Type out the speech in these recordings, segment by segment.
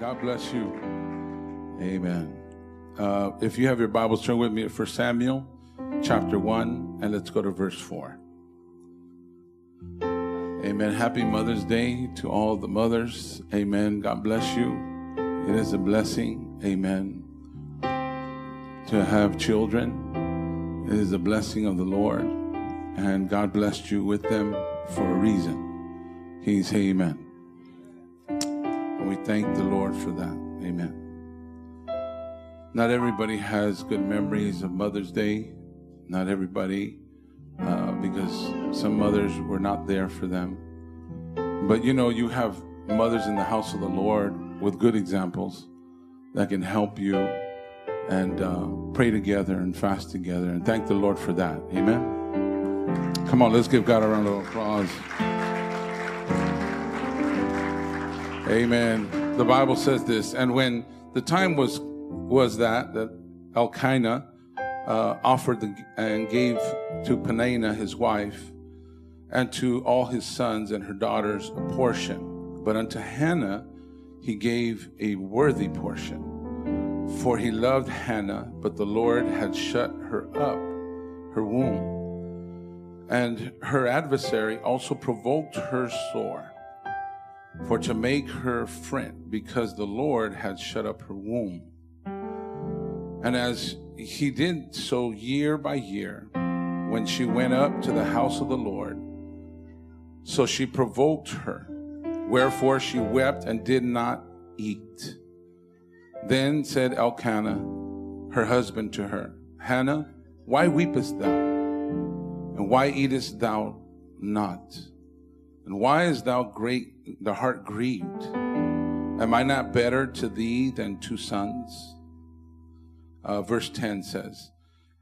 God bless you. Amen. Uh, if you have your Bibles, turn with me 1 Samuel chapter 1, and let's go to verse 4. Amen. Happy Mother's Day to all the mothers. Amen. God bless you. It is a blessing. Amen. To have children. It is a blessing of the Lord. And God blessed you with them for a reason. He's Amen. We thank the Lord for that. Amen. Not everybody has good memories of Mother's Day. Not everybody, uh, because some mothers were not there for them. But you know, you have mothers in the house of the Lord with good examples that can help you and uh, pray together and fast together and thank the Lord for that. Amen. Come on, let's give God a round of applause. Amen. The Bible says this, and when the time was was that that Elkanah uh, offered the, and gave to Peninnah his wife, and to all his sons and her daughters a portion, but unto Hannah he gave a worthy portion, for he loved Hannah, but the Lord had shut her up, her womb, and her adversary also provoked her sore for to make her friend, because the Lord had shut up her womb. And as he did so year by year, when she went up to the house of the Lord, so she provoked her. Wherefore she wept and did not eat. Then said Elkanah, her husband, to her, Hannah, why weepest thou? And why eatest thou not? And why is thou great the heart grieved? Am I not better to thee than two sons? Uh, verse 10 says,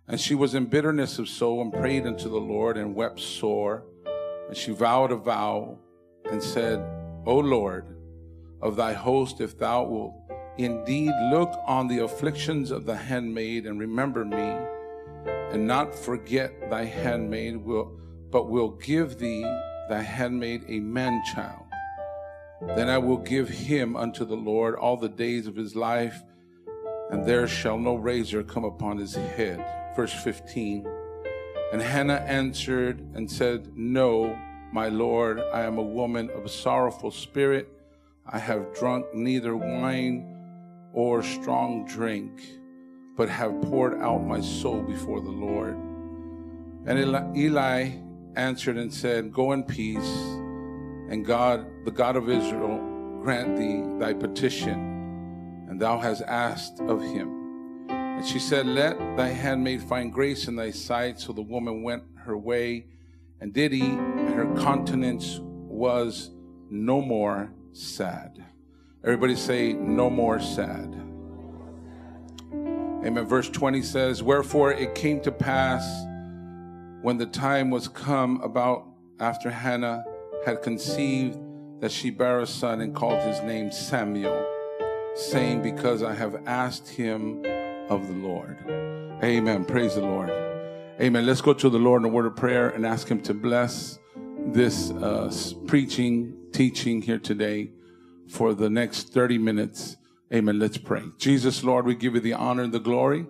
And she was in bitterness of soul and prayed unto the Lord and wept sore. And she vowed a vow and said, O Lord, of thy host, if thou wilt indeed look on the afflictions of the handmaid and remember me, and not forget thy handmaid, will, but will give thee thy handmaid a man child. Then I will give him unto the Lord all the days of his life, and there shall no razor come upon his head. Verse 15. And Hannah answered and said, No, my Lord, I am a woman of a sorrowful spirit. I have drunk neither wine or strong drink, but have poured out my soul before the Lord. And Eli answered and said, Go in peace, and God, the God of Israel, grant thee thy petition, and thou hast asked of him. And she said, Let thy handmaid find grace in thy sight. So the woman went her way and did eat, and her countenance was no more sad. Everybody say, No more sad. Amen. Verse 20 says, Wherefore it came to pass when the time was come about after Hannah had conceived that she bare a son and called his name Samuel, saying, Because I have asked him of the Lord. Amen. Praise the Lord. Amen. Let's go to the Lord in a word of prayer and ask him to bless this uh, preaching, teaching here today for the next 30 minutes. Amen. Let's pray. Jesus, Lord, we give you the honor and the glory.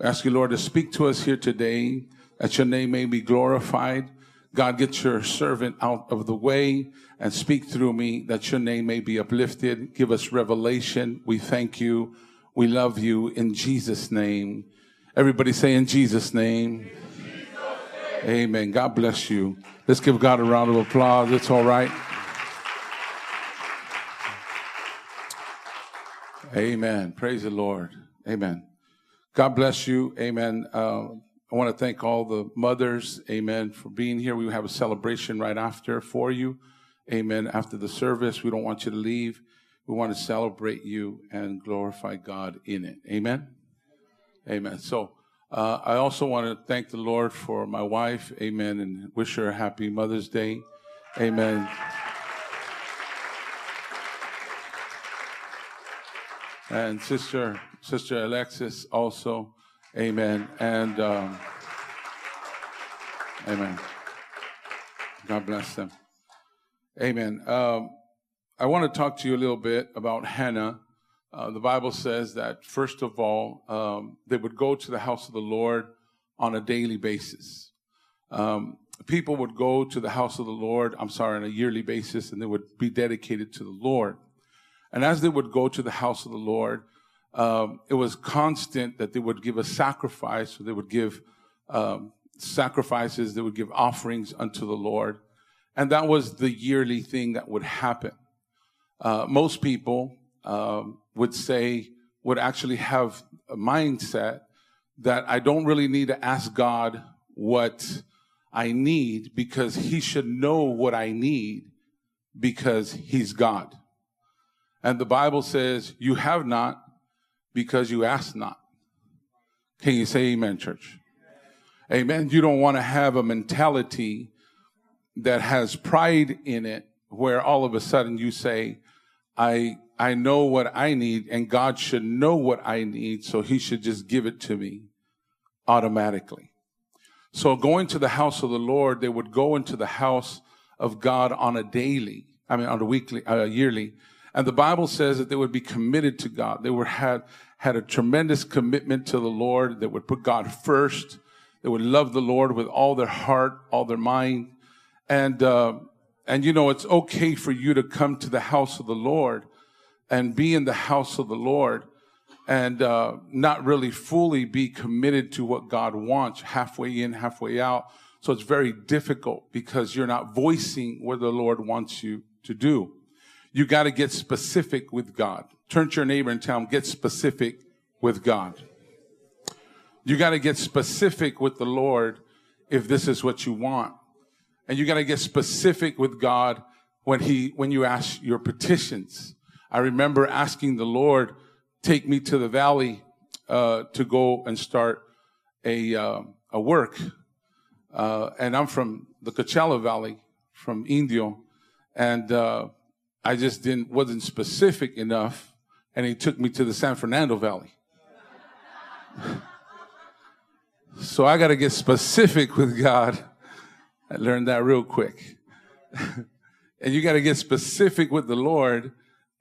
I ask you, Lord, to speak to us here today that your name may be glorified. God, get your servant out of the way and speak through me that your name may be uplifted. Give us revelation. We thank you. We love you in Jesus' name. Everybody say in Jesus' name. Amen. God bless you. Let's give God a round of applause. It's all right. Amen. Praise the Lord. Amen. God bless you. Amen. Uh, I want to thank all the mothers, amen, for being here. We have a celebration right after for you, amen. After the service, we don't want you to leave. We want to celebrate you and glorify God in it, amen. Amen. So, uh, I also want to thank the Lord for my wife, amen, and wish her a happy Mother's Day, amen. And sister, sister Alexis also. Amen. And um, amen. God bless them. Amen. Um, I want to talk to you a little bit about Hannah. uh, the Bible says that first of all, um, they would go to the house of the Lord on a daily basis. Um, people would go to the house of the Lord, I'm sorry, on a yearly basis, and they would be dedicated to the Lord. And as they would go to the house of the Lord, um, it was constant that they would give a sacrifice, or they would give um, sacrifices, they would give offerings unto the Lord. And that was the yearly thing that would happen. Uh, most people um, would say, would actually have a mindset that I don't really need to ask God what I need because He should know what I need because He's God. And the Bible says, You have not because you ask not. Can you say amen, church? Amen. You don't want to have a mentality that has pride in it where all of a sudden you say, I, I know what I need and God should know what I need. So he should just give it to me automatically. So going to the house of the Lord, they would go into the house of God on a daily, I mean, on a weekly, uh, yearly. And the Bible says that they would be committed to God. They were had, had a tremendous commitment to the Lord. that would put God first. that would love the Lord with all their heart, all their mind. And, uh, and you know, it's okay for you to come to the house of the Lord and be in the house of the Lord and uh, not really fully be committed to what God wants, halfway in, halfway out. So it's very difficult because you're not voicing what the Lord wants you to do. You got to get specific with God. Turn to your neighbor and tell him, get specific with God. You got to get specific with the Lord if this is what you want. And you got to get specific with God when he, when you ask your petitions. I remember asking the Lord, take me to the valley, uh, to go and start a, uh, a work. Uh, and I'm from the Coachella Valley, from Indio. And, uh, I just didn't, wasn't specific enough. And he took me to the San Fernando Valley. So I got to get specific with God. I learned that real quick. and you got to get specific with the Lord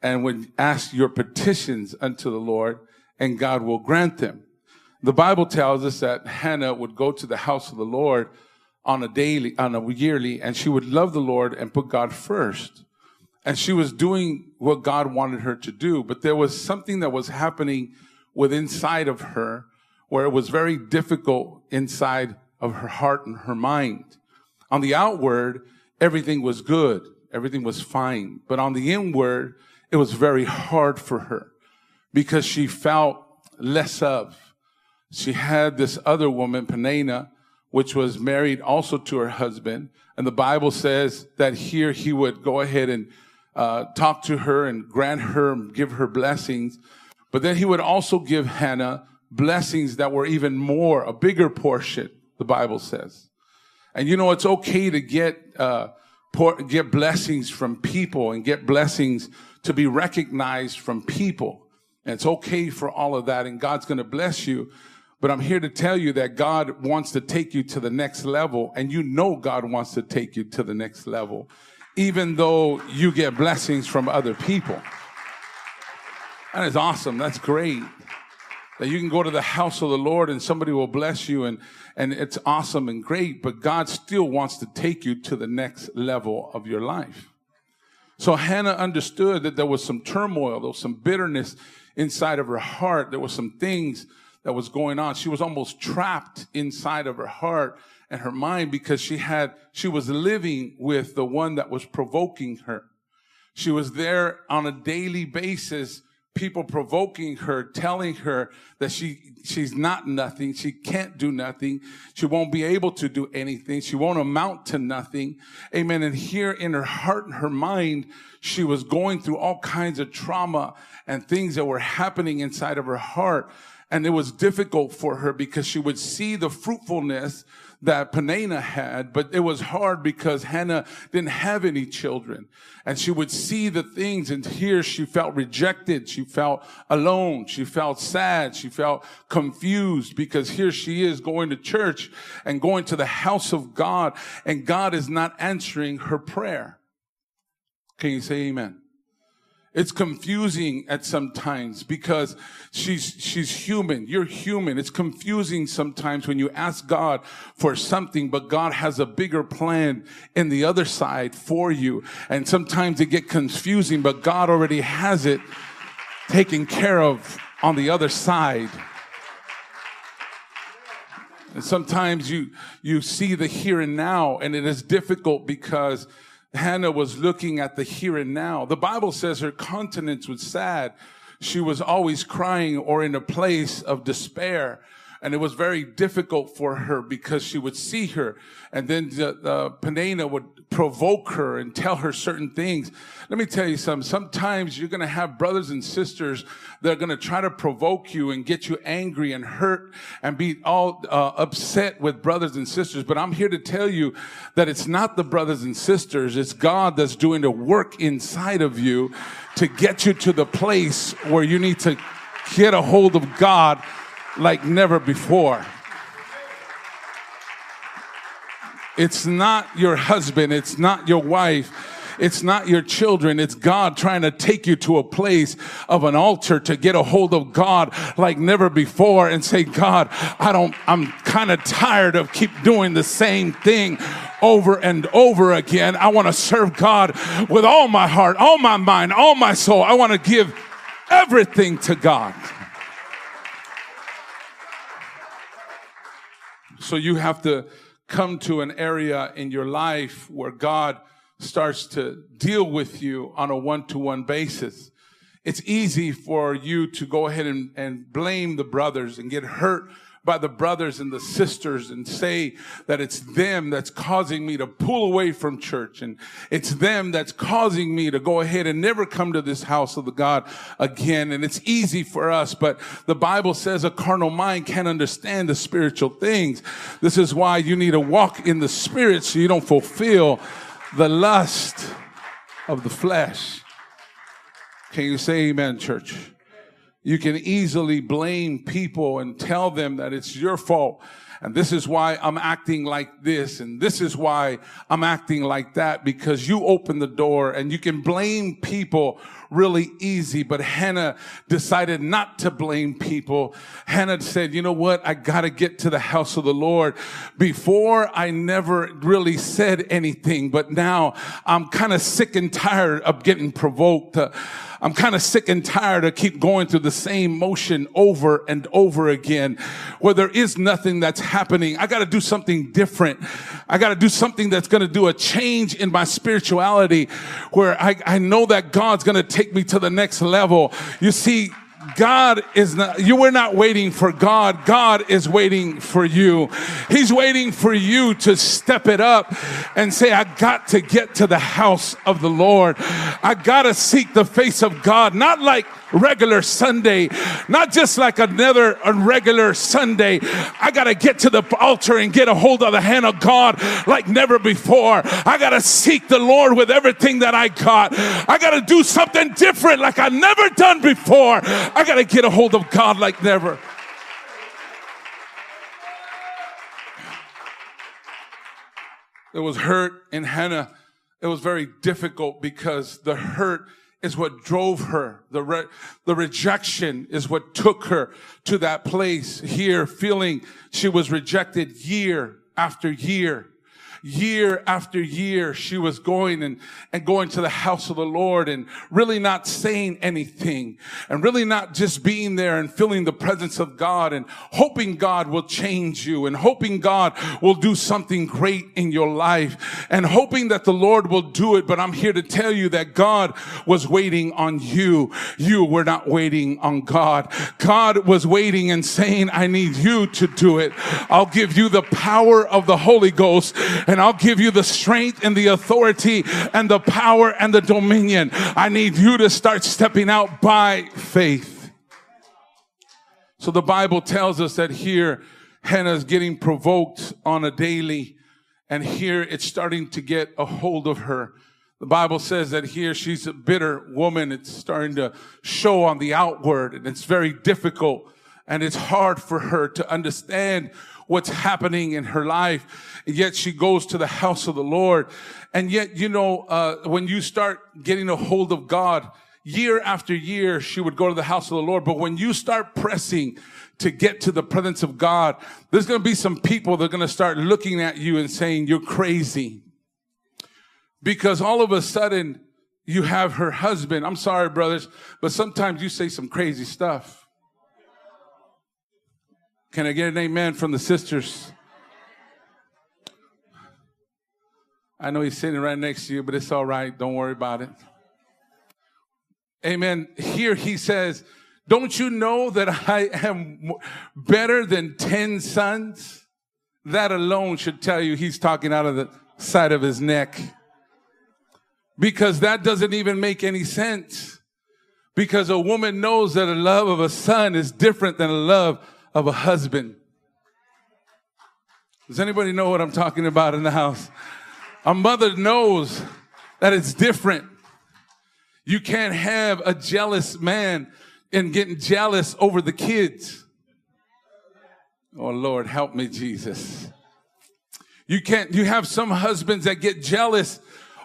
and would ask your petitions unto the Lord, and God will grant them. The Bible tells us that Hannah would go to the house of the Lord on a daily, on a yearly, and she would love the Lord and put God first. And she was doing what God wanted her to do, but there was something that was happening within inside of her where it was very difficult inside of her heart and her mind. On the outward, everything was good. Everything was fine. But on the inward, it was very hard for her because she felt less of. She had this other woman, Peninnah, which was married also to her husband. And the Bible says that here he would go ahead and uh, talk to her and grant her, give her blessings. But then he would also give Hannah blessings that were even more, a bigger portion, the Bible says. And you know, it's okay to get, uh, pour, get blessings from people and get blessings to be recognized from people. And it's okay for all of that, and God's going to bless you. But I'm here to tell you that God wants to take you to the next level, and you know God wants to take you to the next level, even though you get blessings from other people. That is awesome. That's great that you can go to the house of the Lord and somebody will bless you and, and it's awesome and great, but God still wants to take you to the next level of your life. So Hannah understood that there was some turmoil, there was some bitterness inside of her heart. There was some things that was going on. She was almost trapped inside of her heart and her mind because she had, she was living with the one that was provoking her. She was there on a daily basis people provoking her, telling her that she, she's not nothing. She can't do nothing. She won't be able to do anything. She won't amount to nothing. Amen. And here in her heart and her mind, she was going through all kinds of trauma and things that were happening inside of her heart. And it was difficult for her because she would see the fruitfulness that Peninnah had, but it was hard because Hannah didn't have any children. And she would see the things and here she felt rejected. She felt alone. She felt sad. She felt confused because here she is going to church and going to the house of God and God is not answering her prayer. Can you say amen? It's confusing at sometimes because she's, she's human. You're human. It's confusing sometimes when you ask God for something, but God has a bigger plan in the other side for you. And sometimes it get confusing, but God already has it taken care of on the other side. And sometimes you, you see the here and now and it is difficult because Hannah was looking at the here and now. The Bible says her countenance was sad. She was always crying or in a place of despair. And it was very difficult for her because she would see her and then the, the Peninnah would provoke her and tell her certain things. Let me tell you something. Sometimes you're going to have brothers and sisters that are going to try to provoke you and get you angry and hurt and be all uh, upset with brothers and sisters. But I'm here to tell you that it's not the brothers and sisters. It's God that's doing the work inside of you to get you to the place where you need to get a hold of God like never before. It's not your husband. It's not your wife. It's not your children. It's God trying to take you to a place of an altar to get a hold of God like never before and say, God, I don't, I'm kind of tired of keep doing the same thing over and over again. I want to serve God with all my heart, all my mind, all my soul. I want to give everything to God. So you have to come to an area in your life where God starts to deal with you on a one-to-one basis. It's easy for you to go ahead and, and blame the brothers and get hurt by the brothers and the sisters and say that it's them that's causing me to pull away from church and it's them that's causing me to go ahead and never come to this house of the God again. And it's easy for us, but the Bible says a carnal mind can't understand the spiritual things. This is why you need to walk in the spirit so you don't fulfill the lust of the flesh. Can you say amen, church? You can easily blame people and tell them that it's your fault. And this is why I'm acting like this. And this is why I'm acting like that because you open the door and you can blame people really easy. But Hannah decided not to blame people. Hannah said, you know what? I got to get to the house of the Lord. Before I never really said anything, but now I'm kind of sick and tired of getting provoked. Uh, I'm kind of sick and tired of keep going through the same motion over and over again where there is nothing that's happening. I got to do something different. I got to do something that's going to do a change in my spirituality where I, I know that God's going to take me to the next level. You see, God is not, you were not waiting for God. God is waiting for you. He's waiting for you to step it up and say, I got to get to the house of the Lord. I got to seek the face of God, not like regular Sunday, not just like another regular Sunday. I got to get to the altar and get a hold of the hand of God like never before. I got to seek the Lord with everything that I got. I got to do something different like I never done before. I got to get a hold of God like never. It was hurt in Hannah. It was very difficult because the hurt is what drove her. The, re- the rejection is what took her to that place here, feeling she was rejected year after year year after year, she was going and, and going to the house of the Lord and really not saying anything and really not just being there and feeling the presence of God and hoping God will change you and hoping God will do something great in your life and hoping that the Lord will do it. But I'm here to tell you that God was waiting on you. You were not waiting on God. God was waiting and saying, I need you to do it. I'll give you the power of the Holy Ghost and I'll give you the strength and the authority and the power and the dominion. I need you to start stepping out by faith. So the Bible tells us that here Hannah's getting provoked on a daily and here it's starting to get a hold of her. The Bible says that here she's a bitter woman. It's starting to show on the outward and it's very difficult and it's hard for her to understand what's happening in her life. And yet she goes to the house of the Lord. And yet, you know, uh, when you start getting a hold of God, year after year, she would go to the house of the Lord. But when you start pressing to get to the presence of God, there's going to be some people that are going to start looking at you and saying, you're crazy. Because all of a sudden, you have her husband. I'm sorry, brothers, but sometimes you say some crazy stuff. Can I get an amen from the sisters? I know he's sitting right next to you, but it's all right. Don't worry about it. Amen. Here he says, Don't you know that I am better than 10 sons? That alone should tell you he's talking out of the side of his neck. Because that doesn't even make any sense. Because a woman knows that a love of a son is different than a love of a husband. Does anybody know what I'm talking about in the house? A mother knows that it's different. You can't have a jealous man and getting jealous over the kids. Oh Lord, help me, Jesus. You can't, you have some husbands that get jealous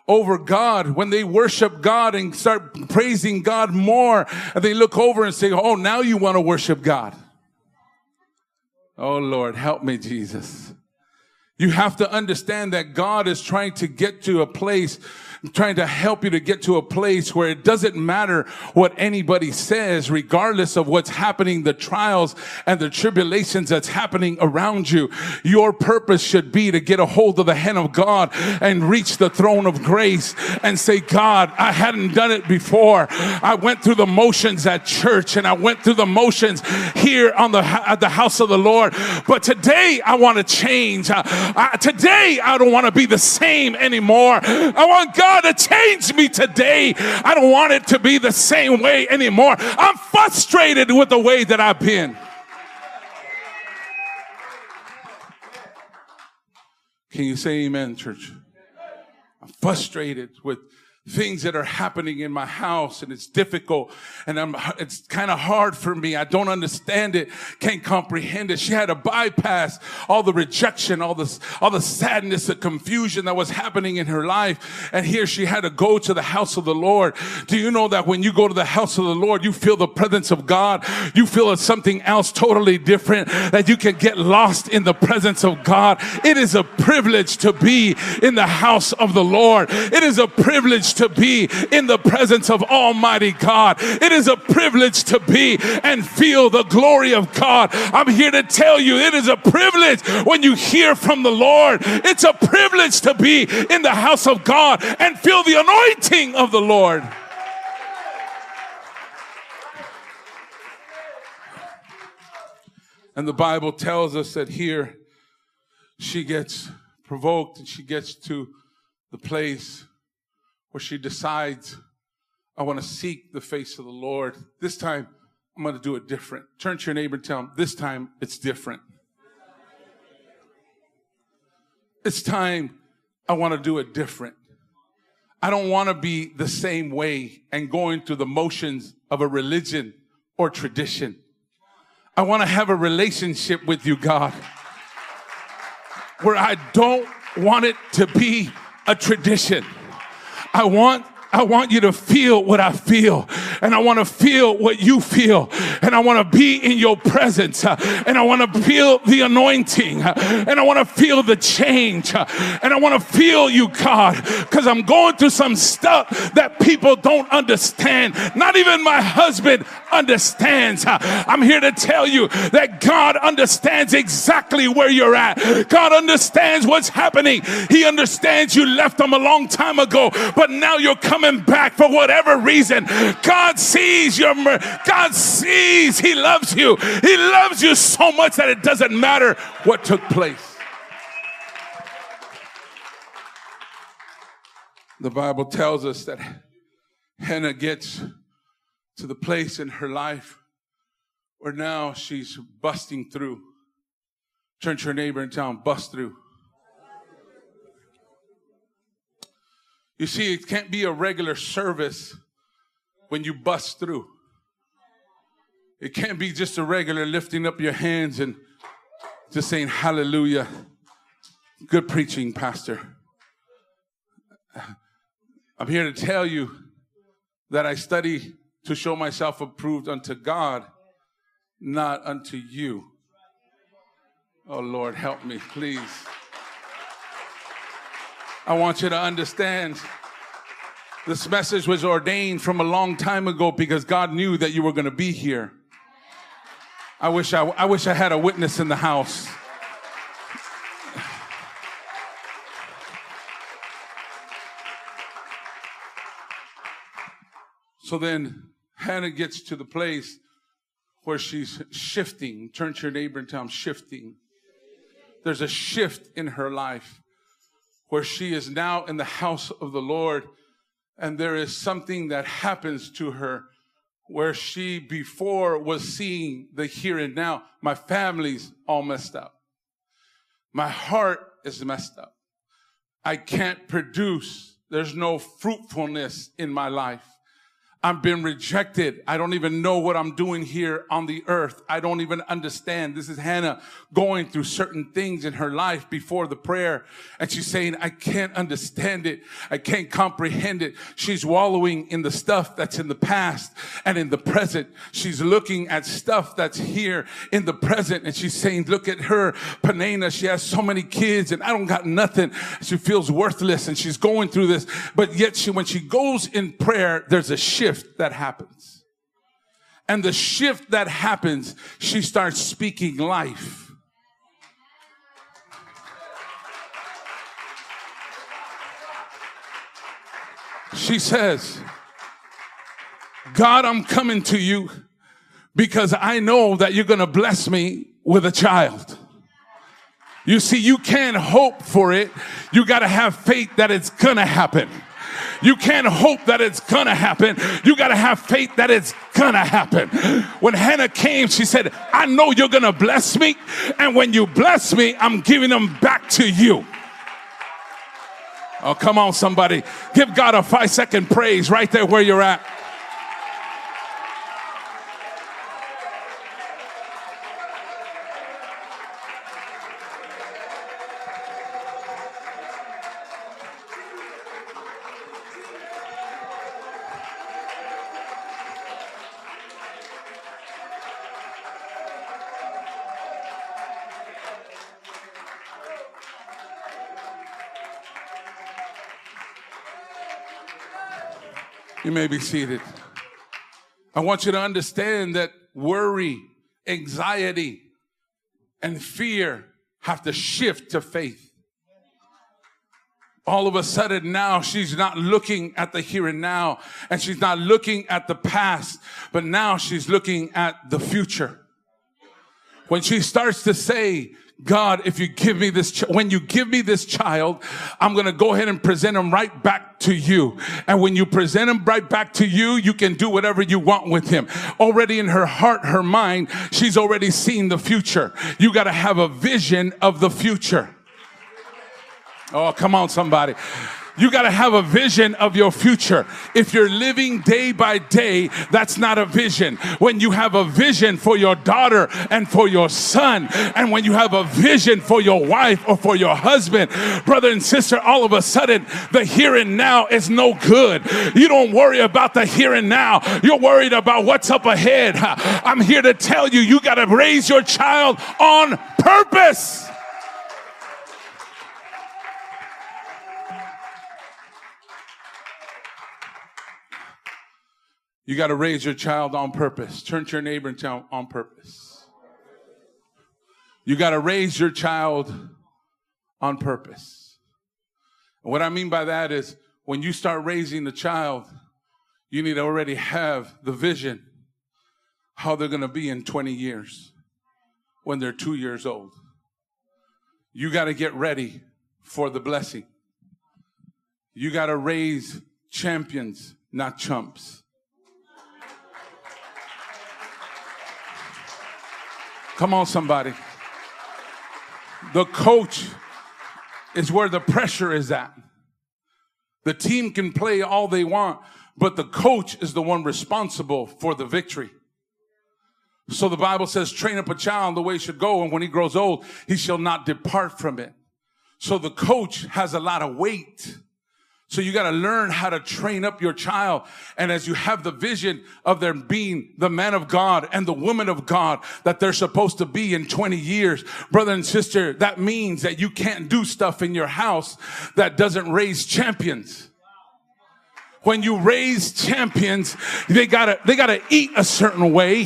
over God when they worship God and start praising God more and they look over and say, Oh, now you want to worship God. Oh Lord, help me, Jesus. You have to understand that God is trying to get to a place trying to help you to get to a place where it doesn't matter what anybody says, regardless of what's happening, the trials and the tribulations that's happening around you. Your purpose should be to get a hold of the hand of God and reach the throne of grace and say, God, I hadn't done it before. I went through the motions at church and I went through the motions here on the, at the house of the Lord. But today I want to change. Uh, uh, today I don't want to be the same anymore. I want God to change me today. I don't want it to be the same way anymore. I'm frustrated with the way that I've been. Can you say amen, church? I'm frustrated with things that are happening in my house and it's difficult and I'm, it's kind of hard for me. I don't understand it, can't comprehend it. She had to bypass all the rejection, all this, all the sadness, the confusion that was happening in her life. And here she had to go to the house of the Lord. Do you know that when you go to the house of the Lord, you feel the presence of God? You feel something else totally different that you can get lost in the presence of God. It is a privilege to be in the house of the Lord. It is a privilege to be in the presence of Almighty God. It is a privilege to be and feel the glory of God. I'm here to tell you it is a privilege when you hear from the Lord. It's a privilege to be in the house of God and feel the anointing of the Lord. And the Bible tells us that here she gets provoked and she gets to the place where she decides, I want to seek the face of the Lord. This time, I'm going to do it different. Turn to your neighbor and tell him, this time it's different. It's time I want to do it different. I don't want to be the same way and going through the motions of a religion or tradition. I want to have a relationship with you, God, where I don't want it to be a tradition. I want I want you to feel what I feel and I want to feel what you feel and I want to be in your presence uh, and I want to feel the anointing uh, and I want to feel the change uh, and I want to feel you God because I'm going through some stuff that people don't understand. Not even my husband understands I'm here to tell you that God understands exactly where you're at. God understands what's happening. He understands you left him a long time ago but now you're coming coming back for whatever reason. God sees your God sees He loves you. He loves you so much that it doesn't matter what took place. The Bible tells us that Hannah gets to the place in her life where now she's busting through. Turn to your neighbor and tell him, bust through. You see, it can't be a regular service when you bust through. It can't be just a regular lifting up your hands and just saying hallelujah. Good preaching, Pastor. I'm here to tell you that I study to show myself approved unto God, not unto you. Oh Lord, help me, please. I want you to understand this message was ordained from a long time ago because God knew that you were going to be here. I wish I, I wish I had a witness in the house. So then Hannah gets to the place where she's shifting. Turn to your neighbor and tell him shifting. There's a shift in her life where she is now in the house of the Lord and there is something that happens to her where she before was seeing the here and now. My family's all messed up. My heart is messed up. I can't produce. There's no fruitfulness in my life. I've been rejected. I don't even know what I'm doing here on the earth. I don't even understand. This is Hannah going through certain things in her life before the prayer. And she's saying, I can't understand it. I can't comprehend it. She's wallowing in the stuff that's in the past and in the present. She's looking at stuff that's here in the present. And she's saying, look at her, Peninnah. She has so many kids and I don't got nothing. She feels worthless and she's going through this. But yet she, when she goes in prayer, there's a shift shift that happens. And the shift that happens, she starts speaking life. She says, God, I'm coming to you because I know that you're going to bless me with a child. You see, you can't hope for it. You got to have faith that it's going to happen. You can't hope that it's gonna happen. You gotta have faith that it's gonna happen. When Hannah came, she said, I know you're gonna bless me. And when you bless me, I'm giving them back to you. Oh, come on, somebody. Give God a five second praise right there where you're at. You may be seated. I want you to understand that worry, anxiety, and fear have to shift to faith. All of a sudden now she's not looking at the here and now and she's not looking at the past, but now she's looking at the future. When she starts to say, God, if you give me this, ch- when you give me this child, I'm going to go ahead and present him right back to you. And when you present him right back to you, you can do whatever you want with him. Already in her heart, her mind, she's already seen the future. You got to have a vision of the future. Oh, come on, somebody. You got to have a vision of your future. If you're living day by day, that's not a vision. When you have a vision for your daughter and for your son, and when you have a vision for your wife or for your husband, brother and sister, all of a sudden the here and now is no good. You don't worry about the here and now. You're worried about what's up ahead. I'm here to tell you, you got to raise your child on purpose. You got to raise your child on purpose. Turn to your neighbor and tell on purpose. You got to raise your child on purpose. And what I mean by that is when you start raising the child, you need to already have the vision how they're going to be in 20 years when they're two years old. You got to get ready for the blessing. You got to raise champions, not chumps. Come on, somebody. The coach is where the pressure is at. The team can play all they want, but the coach is the one responsible for the victory. So the Bible says, train up a child the way he should go, and when he grows old, he shall not depart from it. So the coach has a lot of weight. So you got to learn how to train up your child. And as you have the vision of them being the man of God and the woman of God that they're supposed to be in 20 years, brother and sister, that means that you can't do stuff in your house that doesn't raise champions when you raise champions, they gotta, they gotta eat a certain way.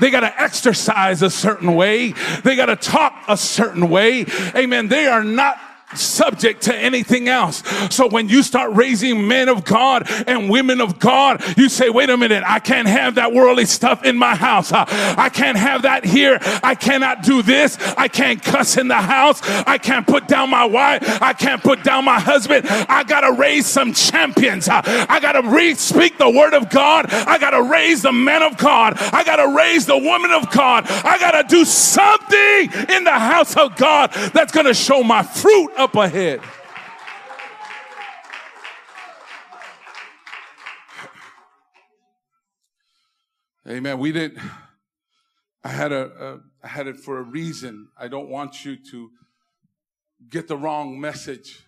They gotta exercise a certain way. They gotta talk a certain way. Amen. They are not subject to anything else. So when you start raising men of God and women of God, you say, wait a minute, I can't have that worldly stuff in my house. I can't have that here. I cannot do this. I can't cuss in the house. I can't put down my wife. I can't put down my husband. I gotta raise some champions. I gotta re- speak the word of God. I gotta raise the men of God. I gotta raise the woman of God. I gotta do something in the house of God that's gonna show my fruit up ahead. Amen. We didn't. I had a, a. I had it for a reason. I don't want you to get the wrong message.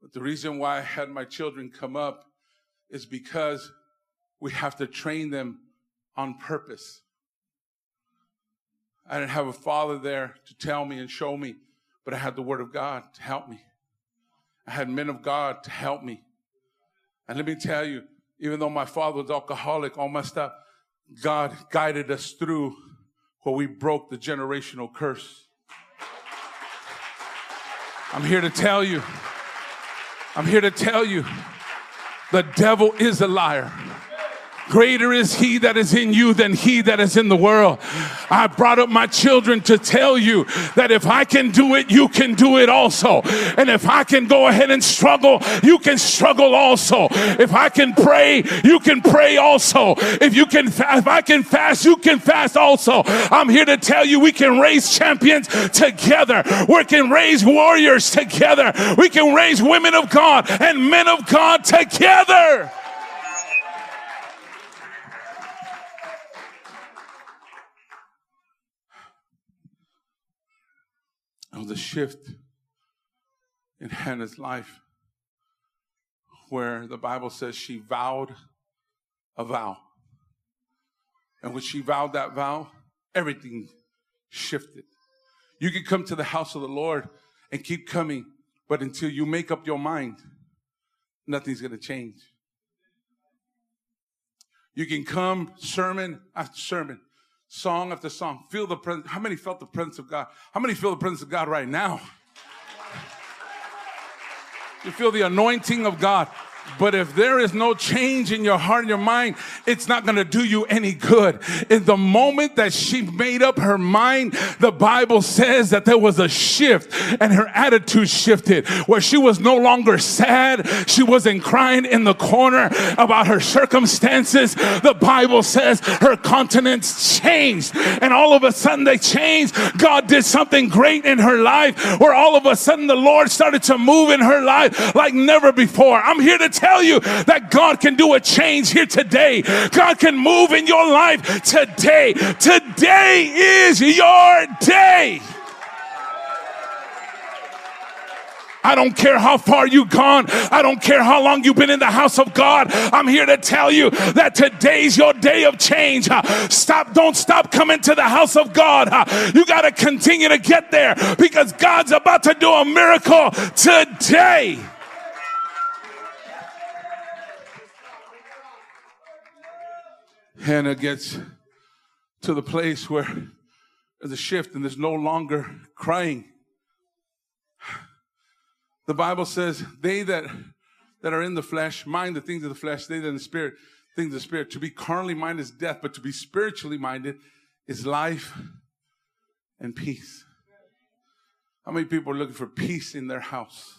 But the reason why I had my children come up is because we have to train them on purpose. I didn't have a father there to tell me and show me but I had the Word of God to help me. I had men of God to help me. And let me tell you, even though my father was alcoholic, all my stuff, God guided us through where we broke the generational curse. I'm here to tell you, I'm here to tell you, the devil is a liar. Greater is he that is in you than he that is in the world. I brought up my children to tell you that if I can do it, you can do it also. And if I can go ahead and struggle, you can struggle also. If I can pray, you can pray also. If you can, if I can fast, you can fast also. I'm here to tell you we can raise champions together. We can raise warriors together. We can raise women of God and men of God together. Was a shift in Hannah's life where the Bible says she vowed a vow. And when she vowed that vow, everything shifted. You can come to the house of the Lord and keep coming, but until you make up your mind, nothing's going to change. You can come sermon after sermon, song after song. Feel the presence. How many felt the presence of God? How many feel the presence of God right now? You feel the anointing of God. But if there is no change in your heart and your mind, it's not going to do you any good. In the moment that she made up her mind, the Bible says that there was a shift and her attitude shifted where she was no longer sad. She wasn't crying in the corner about her circumstances. The Bible says her countenance changed and all of a sudden they changed. God did something great in her life where all of a sudden the Lord started to move in her life like never before. I'm here to tell you that God can do a change here today. God can move in your life today. Today is your day. I don't care how far you've gone. I don't care how long you've been in the house of God. I'm here to tell you that today's your day of change. Uh, stop, don't stop coming to the house of God. Uh, you got to continue to get there because God's about to do a miracle today. Hannah gets to the place where there's a shift and there's no longer crying. The Bible says, they that, that are in the flesh mind the things of the flesh, they that in the spirit, things of the spirit. To be carnally minded is death, but to be spiritually minded is life and peace. How many people are looking for peace in their house?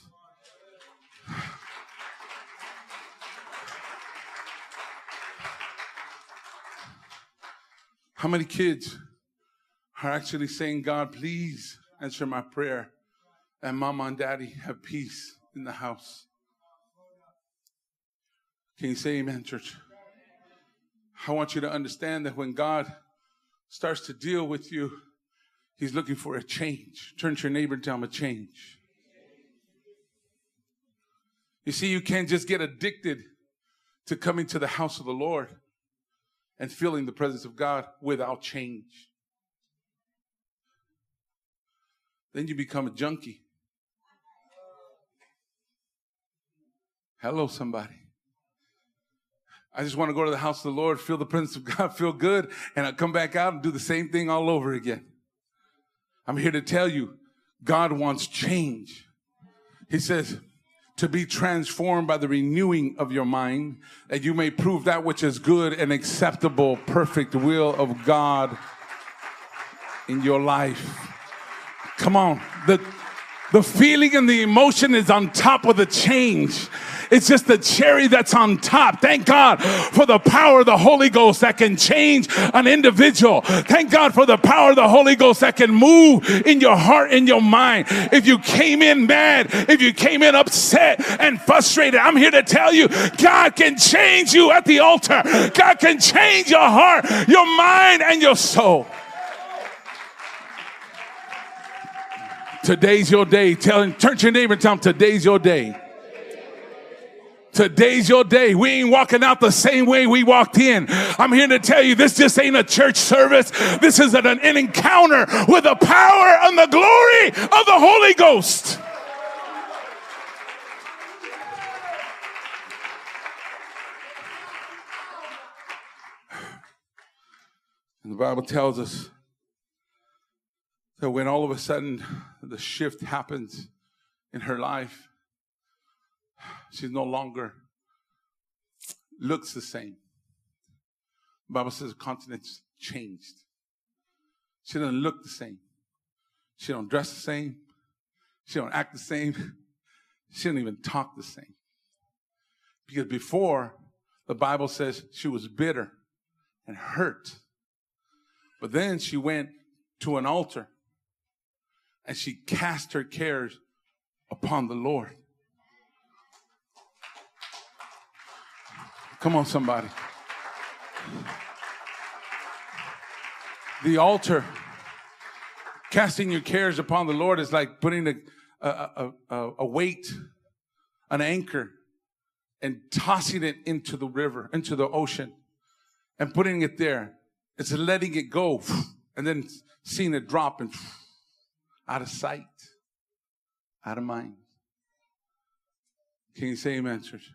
How many kids are actually saying, God, please answer my prayer and mama and daddy have peace in the house? Can you say amen, church? I want you to understand that when God starts to deal with you, He's looking for a change. Turn to your neighbor and tell him a change. You see, you can't just get addicted to coming to the house of the Lord and feeling the presence of God without change. Then you become a junkie. Hello, somebody. I just want to go to the house of the Lord, feel the presence of God, feel good, and I come back out and do the same thing all over again. I'm here to tell you, God wants change. He says, to be transformed by the renewing of your mind, that you may prove that which is good and acceptable, perfect will of God in your life. Come on. The, the feeling and the emotion is on top of the change. It's just the cherry that's on top. Thank God for the power of the Holy Ghost that can change an individual. Thank God for the power of the Holy Ghost that can move in your heart in your mind. If you came in mad, if you came in upset and frustrated, I'm here to tell you God can change you at the altar. God can change your heart, your mind, and your soul. Today's your day. Tell him, turn to your neighbor and tell him, today's your day. Today's your day. We ain't walking out the same way we walked in. I'm here to tell you this just ain't a church service. This is an, an encounter with the power and the glory of the Holy Ghost. And the Bible tells us that when all of a sudden the shift happens in her life, She's no longer looks the same. The Bible says the continent's changed. She doesn't look the same. She don't dress the same. She don't act the same. She don't even talk the same. Because before, the Bible says she was bitter and hurt. But then she went to an altar and she cast her cares upon the Lord. Come on, somebody. The altar, casting your cares upon the Lord, is like putting a, a, a, a weight, an anchor, and tossing it into the river, into the ocean, and putting it there. It's letting it go, and then seeing it drop and out of sight, out of mind. Can you say amen, church?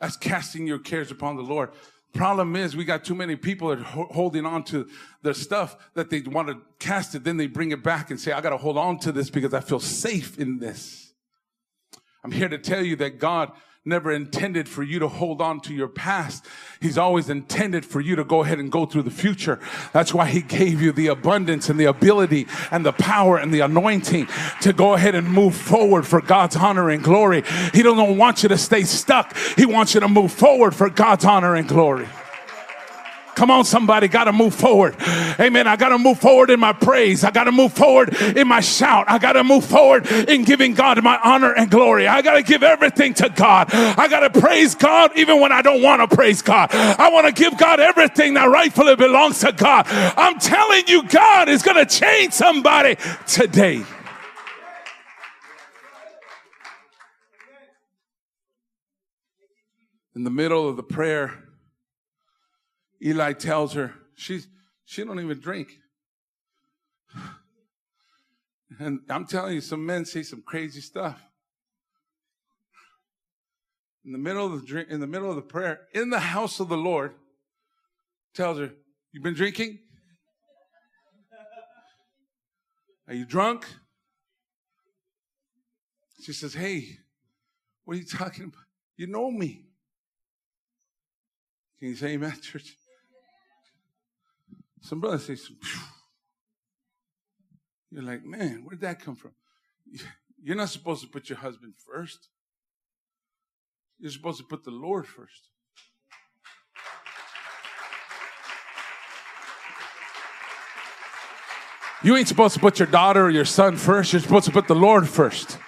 That's casting your cares upon the Lord. Problem is, we got too many people that are holding on to their stuff that they want to cast it. Then they bring it back and say, I got to hold on to this because I feel safe in this. I'm here to tell you that God never intended for you to hold on to your past. He's always intended for you to go ahead and go through the future. That's why he gave you the abundance and the ability and the power and the anointing to go ahead and move forward for God's honor and glory. He don't want you to stay stuck. He wants you to move forward for God's honor and glory. Come on, somebody, got to move forward. Amen. I got to move forward in my praise. I got to move forward in my shout. I got to move forward in giving God my honor and glory. I got to give everything to God. I got to praise God even when I don't want to praise God. I want to give God everything that rightfully belongs to God. I'm telling you, God is going to change somebody today. In the middle of the prayer, Eli tells her, she's, she don't even drink. And I'm telling you, some men say some crazy stuff. In the middle of the drink, in the middle of the prayer, in the house of the Lord, tells her, "You've been drinking? Are you drunk?" She says, "Hey, what are you talking about? You know me." Can you say amen, church? Some brothers say, you're like, man, where'd that come from? You're not supposed to put your husband first. You're supposed to put the Lord first. You ain't supposed to put your daughter or your son first. You're supposed to put the Lord first.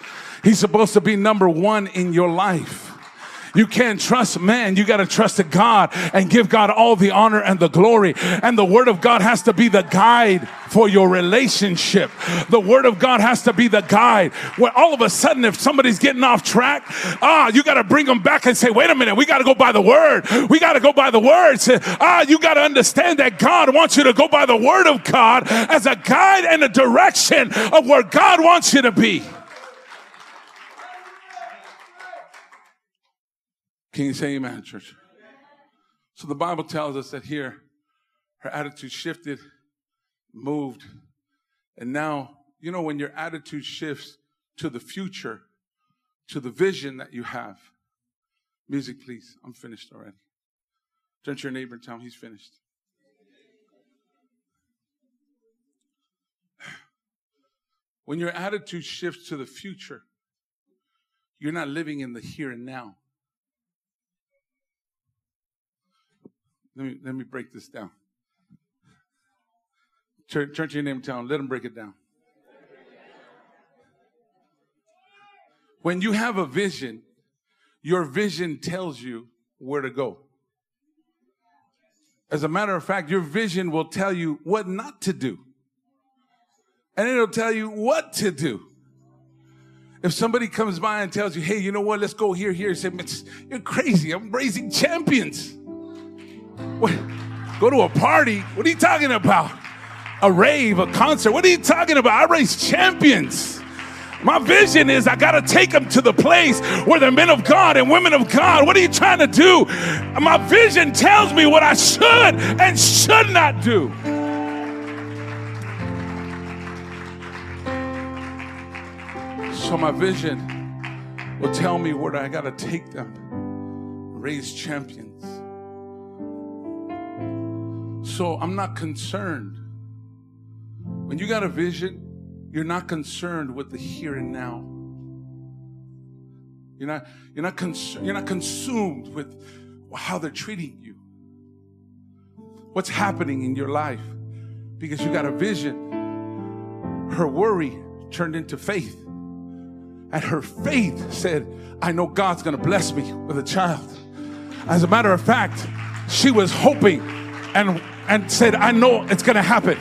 He's supposed to be number one in your life. You can't trust man. You got to trust God and give God all the honor and the glory. And the word of God has to be the guide for your relationship. The word of God has to be the guide. Where all of a sudden, if somebody's getting off track, ah, you got to bring them back and say, wait a minute, we got to go by the word. We got to go by the word. Say, ah, you got to understand that God wants you to go by the word of God as a guide and a direction of where God wants you to be. Can you say amen, church? So the Bible tells us that here, her attitude shifted moved. And now, you know, when your attitude shifts to the future, to the vision that you have. Music, please. I'm finished already. Turn to your neighbor and tell him he's finished. When your attitude shifts to the future, you're not living in the here and now. Let me, let me break this down. Turn, turn to your name them, let them break it down. When you have a vision, your vision tells you where to go. As a matter of fact, your vision will tell you what not to do. And it'll tell you what to do. If somebody comes by and tells you, hey, you know what, let's go here, here, say, you're crazy. I'm raising champions. What? Go to a party? What are you talking about? a rave, a concert. What are you talking about? I raise champions. My vision is I got to take them to the place where they're men of God and women of God. What are you trying to do? My vision tells me what I should and should not do. So my vision will tell me where I got to take them, raise champions. So I'm not concerned when you got a vision, you're not concerned with the here and now. You're not, you're not, you're not consumed with how they're treating you. What's happening in your life? Because you got a vision. Her worry turned into faith. And her faith said, I know God's to bless me with a child. As a matter of fact, she was hoping and, and said, I know it's going to happen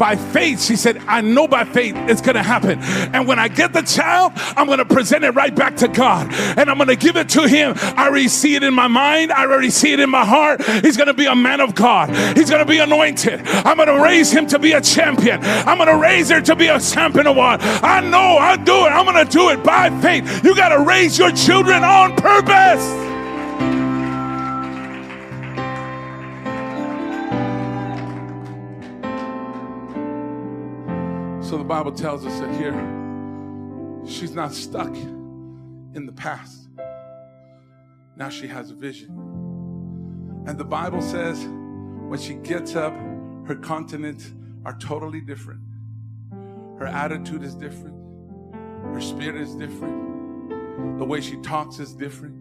by faith, she said, I know by faith it's going to happen. And when I get the child, I'm going to present it right back to God and I'm going to give it to Him. I already see it in my mind, I already see it in my heart. He's going to be a man of God, He's going to be anointed. I'm going to raise him to be a champion. I'm going to raise her to be a champion of one. I know I'll do it. I'm going to do it by faith. You got to raise your children on purpose. Bible tells us that here, she's not stuck in the past. Now she has a vision. And the Bible says when she gets up, her continents are totally different. Her attitude is different. Her spirit is different. The way she talks is different.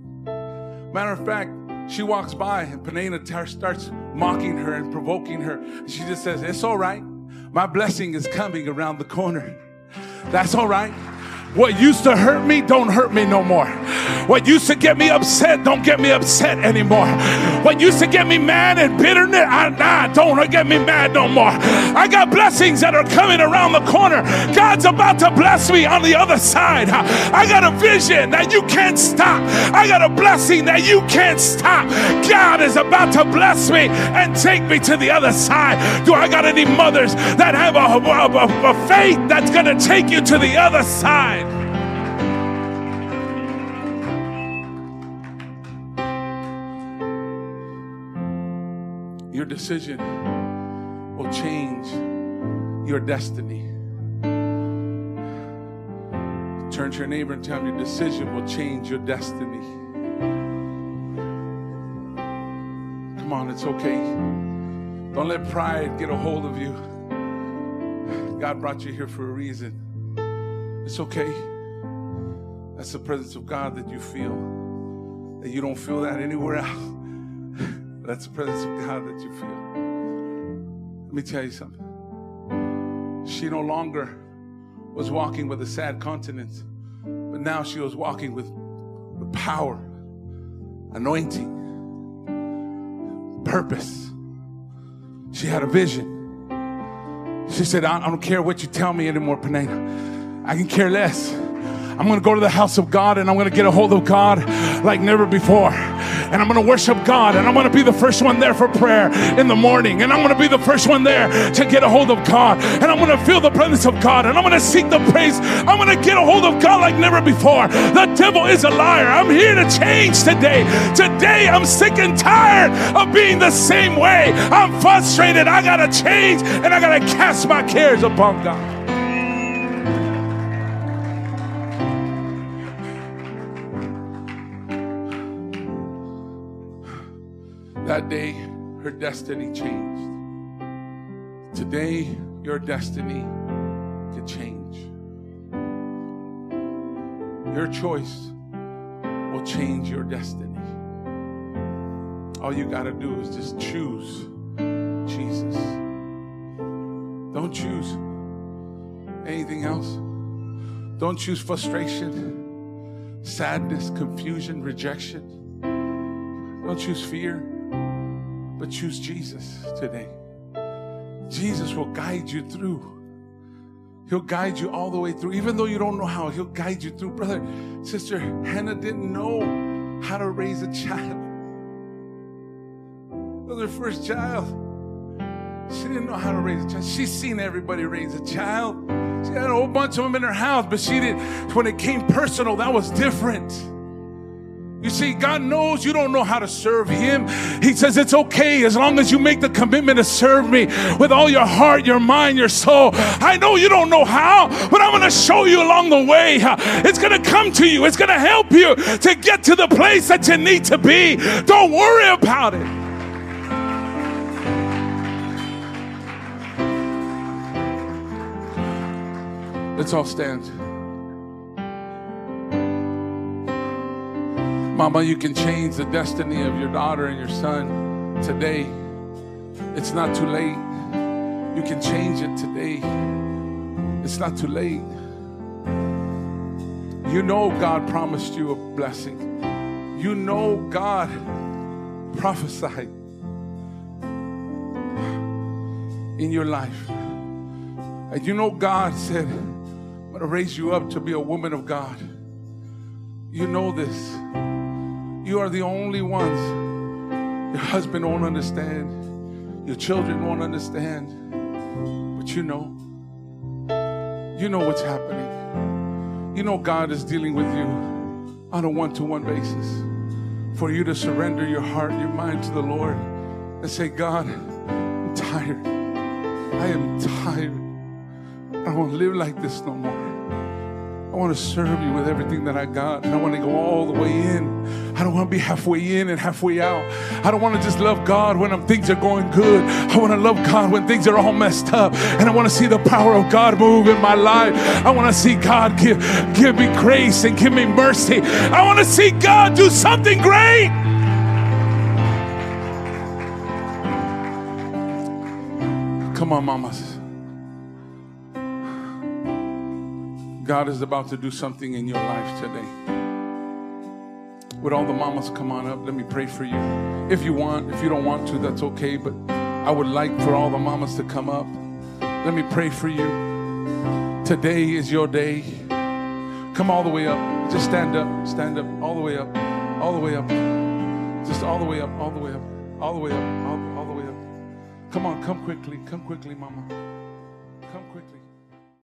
Matter of fact, she walks by and Peninnah starts mocking her and provoking her. She just says, It's all right. My blessing is coming around the corner. That's all right. What used to hurt me, don't hurt me no more. What used to get me upset, don't get me upset anymore. What used to get me mad and bitterness, I, nah, don't get me mad no more. I got blessings that are coming around the corner. God's about to bless me on the other side. I got a vision that you can't stop. I got a blessing that you can't stop. God is about to bless me and take me to the other side. Do I got any mothers that have a, a, a, a faith that's going to take you to the other side? Decision will change your destiny. Turn to your neighbor and tell him your decision will change your destiny. Come on, it's okay. Don't let pride get a hold of you. God brought you here for a reason. It's okay. That's the presence of God that you feel. That you don't feel that anywhere else. That's the presence of God that you feel. Let me tell you something. She no longer was walking with a sad countenance, but now she was walking with, with power. anointing, purpose. She had a vision. She said, I don't care what you tell me anymore, Peninnah. I can care less. I'm going to go to the house of God and I'm going to get a hold of God like never before. And I'm going to worship God and I'm going to be the first one there for prayer in the morning. And I'm going to be the first one there to get a hold of God. And I'm going to feel the presence of God and I'm going to seek the praise. I'm going to get a hold of God like never before. The devil is a liar. I'm here to change today. Today I'm sick and tired of being the same way. I'm frustrated. I got to change and I got to cast my cares upon God. That day, her destiny changed. Today, your destiny could change. Your choice will change your destiny. All you got to do is just choose Jesus. Don't choose anything else. Don't choose frustration, sadness, confusion, rejection. Don't choose fear but choose Jesus today. Jesus will guide you through. He'll guide you all the way through. Even though you don't know how, He'll guide you through. Brother, sister, Hannah didn't know how to raise a child. Was her first child. She didn't know how to raise a child. She's seen everybody raise a child. She had a whole bunch of them in her house, but she didn't. When it came personal, that was different. You see, God knows you don't know how to serve Him. He says it's okay as long as you make the commitment to serve me with all your heart, your mind, your soul. I know you don't know how, but I'm going to show you along the way. It's going to come to you, it's going to help you to get to the place that you need to be. Don't worry about it. Let's all stand. Mama, you can change the destiny of your daughter and your son today. It's not too late. You can change it today. It's not too late. You know God promised you a blessing. You know God prophesied in your life. And you know God said, I'm going to raise you up to be a woman of God. You know this. You are the only ones. Your husband won't understand. Your children won't understand. But you know. You know what's happening. You know God is dealing with you on a one to one basis. For you to surrender your heart, your mind to the Lord and say, God, I'm tired. I am tired. I to live like this no more. I want to serve you with everything that I got. And I want to go all the way in. I don't want to be halfway in and halfway out. I don't want to just love God when things are going good. I want to love God when things are all messed up. And I want to see the power of God move in my life. I want to see God give, give me grace and give me mercy. I want to see God do something great. Come on, mamas. God is about to do something in your life today. Would all the mamas come on up? Let me pray for you. If you want, if you don't want to, that's okay. But I would like for all the mamas to come up. Let me pray for you. Today is your day. Come all the way up. Just stand up. Stand up. All the way up. All the way up. Just all the way up. All the way up. All the way up. All, all the way up. Come on. Come quickly. Come quickly, mama. Come quickly.